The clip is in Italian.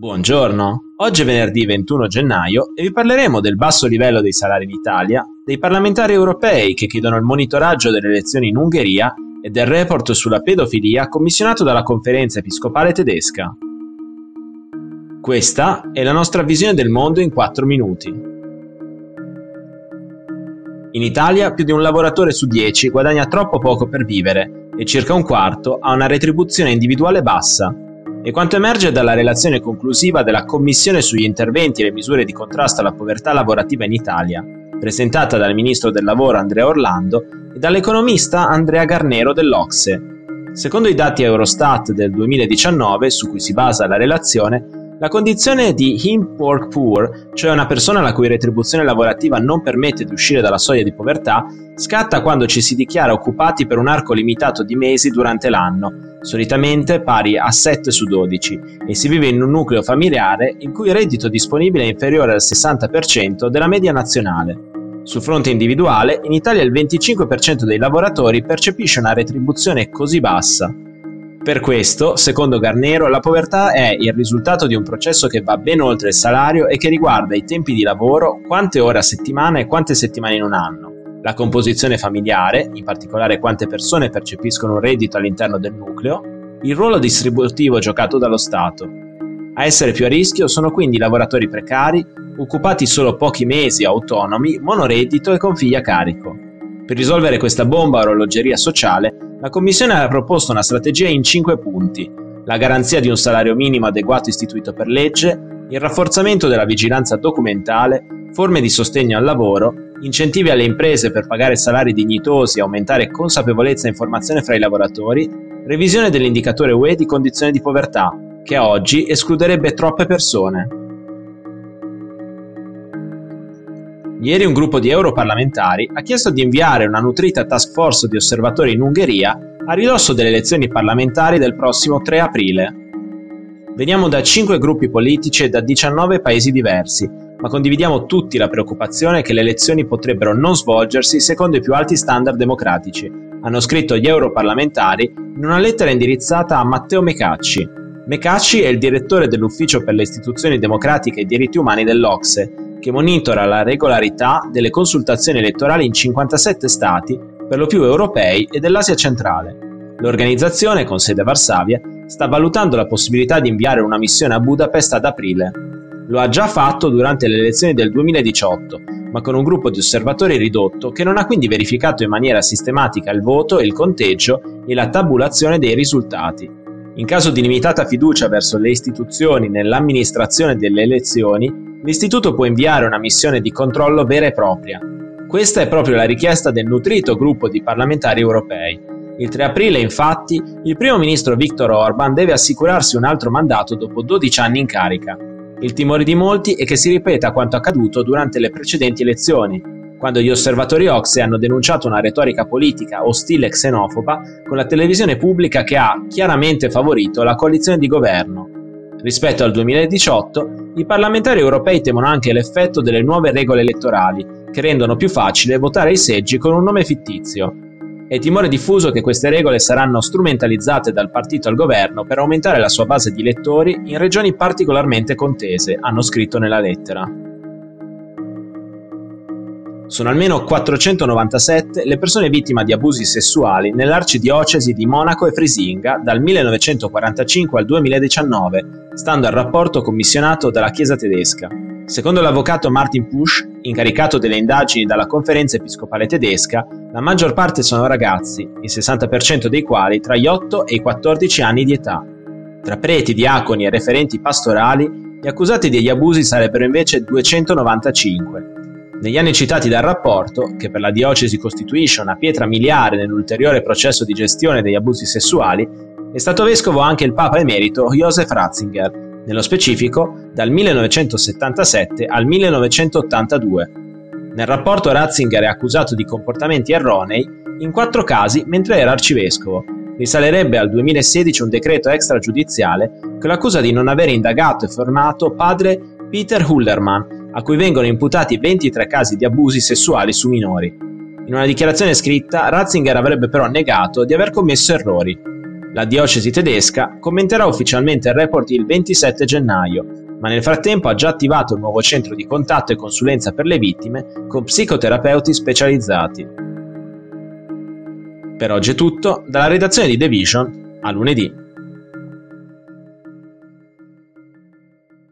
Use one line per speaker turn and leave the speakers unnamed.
Buongiorno, oggi è venerdì 21 gennaio e vi parleremo del basso livello dei salari in Italia, dei parlamentari europei che chiedono il monitoraggio delle elezioni in Ungheria e del report sulla pedofilia commissionato dalla conferenza episcopale tedesca. Questa è la nostra visione del mondo in 4 minuti. In Italia più di un lavoratore su 10 guadagna troppo poco per vivere e circa un quarto ha una retribuzione individuale bassa, e quanto emerge dalla relazione conclusiva della Commissione sugli interventi e le misure di contrasto alla povertà lavorativa in Italia, presentata dal Ministro del Lavoro Andrea Orlando e dall'economista Andrea Garnero dell'Ocse. Secondo i dati Eurostat del 2019, su cui si basa la relazione, la condizione di him pork poor, cioè una persona la cui retribuzione lavorativa non permette di uscire dalla soglia di povertà, scatta quando ci si dichiara occupati per un arco limitato di mesi durante l'anno, solitamente pari a 7 su 12, e si vive in un nucleo familiare in cui il reddito disponibile è inferiore al 60% della media nazionale. Sul fronte individuale, in Italia il 25% dei lavoratori percepisce una retribuzione così bassa, per questo, secondo Garnero, la povertà è il risultato di un processo che va ben oltre il salario e che riguarda i tempi di lavoro, quante ore a settimana e quante settimane in un anno, la composizione familiare, in particolare quante persone percepiscono un reddito all'interno del nucleo, il ruolo distributivo giocato dallo Stato. A essere più a rischio sono quindi i lavoratori precari, occupati solo pochi mesi, autonomi, monoreddito e con figli a carico. Per risolvere questa bomba orologeria sociale, la Commissione ha proposto una strategia in cinque punti. La garanzia di un salario minimo adeguato istituito per legge, il rafforzamento della vigilanza documentale, forme di sostegno al lavoro, incentivi alle imprese per pagare salari dignitosi e aumentare consapevolezza e informazione fra i lavoratori, revisione dell'indicatore UE di condizione di povertà, che oggi escluderebbe troppe persone. Ieri un gruppo di europarlamentari ha chiesto di inviare una nutrita task force di osservatori in Ungheria a ridosso delle elezioni parlamentari del prossimo 3 aprile. Veniamo da 5 gruppi politici e da 19 paesi diversi, ma condividiamo tutti la preoccupazione che le elezioni potrebbero non svolgersi secondo i più alti standard democratici, hanno scritto gli europarlamentari in una lettera indirizzata a Matteo Mecacci. Mecacci è il direttore dell'Ufficio per le istituzioni democratiche e diritti umani dell'Ocse che monitora la regolarità delle consultazioni elettorali in 57 stati, per lo più europei e dell'Asia centrale. L'organizzazione, con sede a Varsavia, sta valutando la possibilità di inviare una missione a Budapest ad aprile. Lo ha già fatto durante le elezioni del 2018, ma con un gruppo di osservatori ridotto che non ha quindi verificato in maniera sistematica il voto e il conteggio e la tabulazione dei risultati. In caso di limitata fiducia verso le istituzioni nell'amministrazione delle elezioni, l'istituto può inviare una missione di controllo vera e propria. Questa è proprio la richiesta del nutrito gruppo di parlamentari europei. Il 3 aprile, infatti, il primo ministro Viktor Orban deve assicurarsi un altro mandato dopo 12 anni in carica. Il timore di molti è che si ripeta quanto accaduto durante le precedenti elezioni, quando gli osservatori Oxe hanno denunciato una retorica politica ostile e xenofoba con la televisione pubblica che ha chiaramente favorito la coalizione di governo. Rispetto al 2018, i parlamentari europei temono anche l'effetto delle nuove regole elettorali, che rendono più facile votare i seggi con un nome fittizio. È timore diffuso che queste regole saranno strumentalizzate dal partito al governo per aumentare la sua base di elettori in regioni particolarmente contese, hanno scritto nella lettera. Sono almeno 497 le persone vittime di abusi sessuali nell'arcidiocesi di Monaco e Frisinga dal 1945 al 2019, stando al rapporto commissionato dalla Chiesa tedesca. Secondo l'avvocato Martin Pusch, incaricato delle indagini dalla conferenza episcopale tedesca, la maggior parte sono ragazzi, il 60% dei quali tra gli 8 e i 14 anni di età. Tra preti, diaconi e referenti pastorali, gli accusati degli abusi sarebbero invece 295. Negli anni citati dal rapporto, che per la diocesi costituisce una pietra miliare nell'ulteriore processo di gestione degli abusi sessuali, è stato vescovo anche il Papa emerito Josef Ratzinger, nello specifico dal 1977 al 1982. Nel rapporto Ratzinger è accusato di comportamenti erronei in quattro casi mentre era arcivescovo. Risalerebbe al 2016 un decreto extragiudiziale che lo accusa di non aver indagato e formato padre Peter Hullerman, a cui vengono imputati 23 casi di abusi sessuali su minori. In una dichiarazione scritta, Ratzinger avrebbe però negato di aver commesso errori. La diocesi tedesca commenterà ufficialmente il report il 27 gennaio, ma nel frattempo ha già attivato un nuovo centro di contatto e consulenza per le vittime con psicoterapeuti specializzati. Per oggi è tutto, dalla redazione di The Vision a lunedì.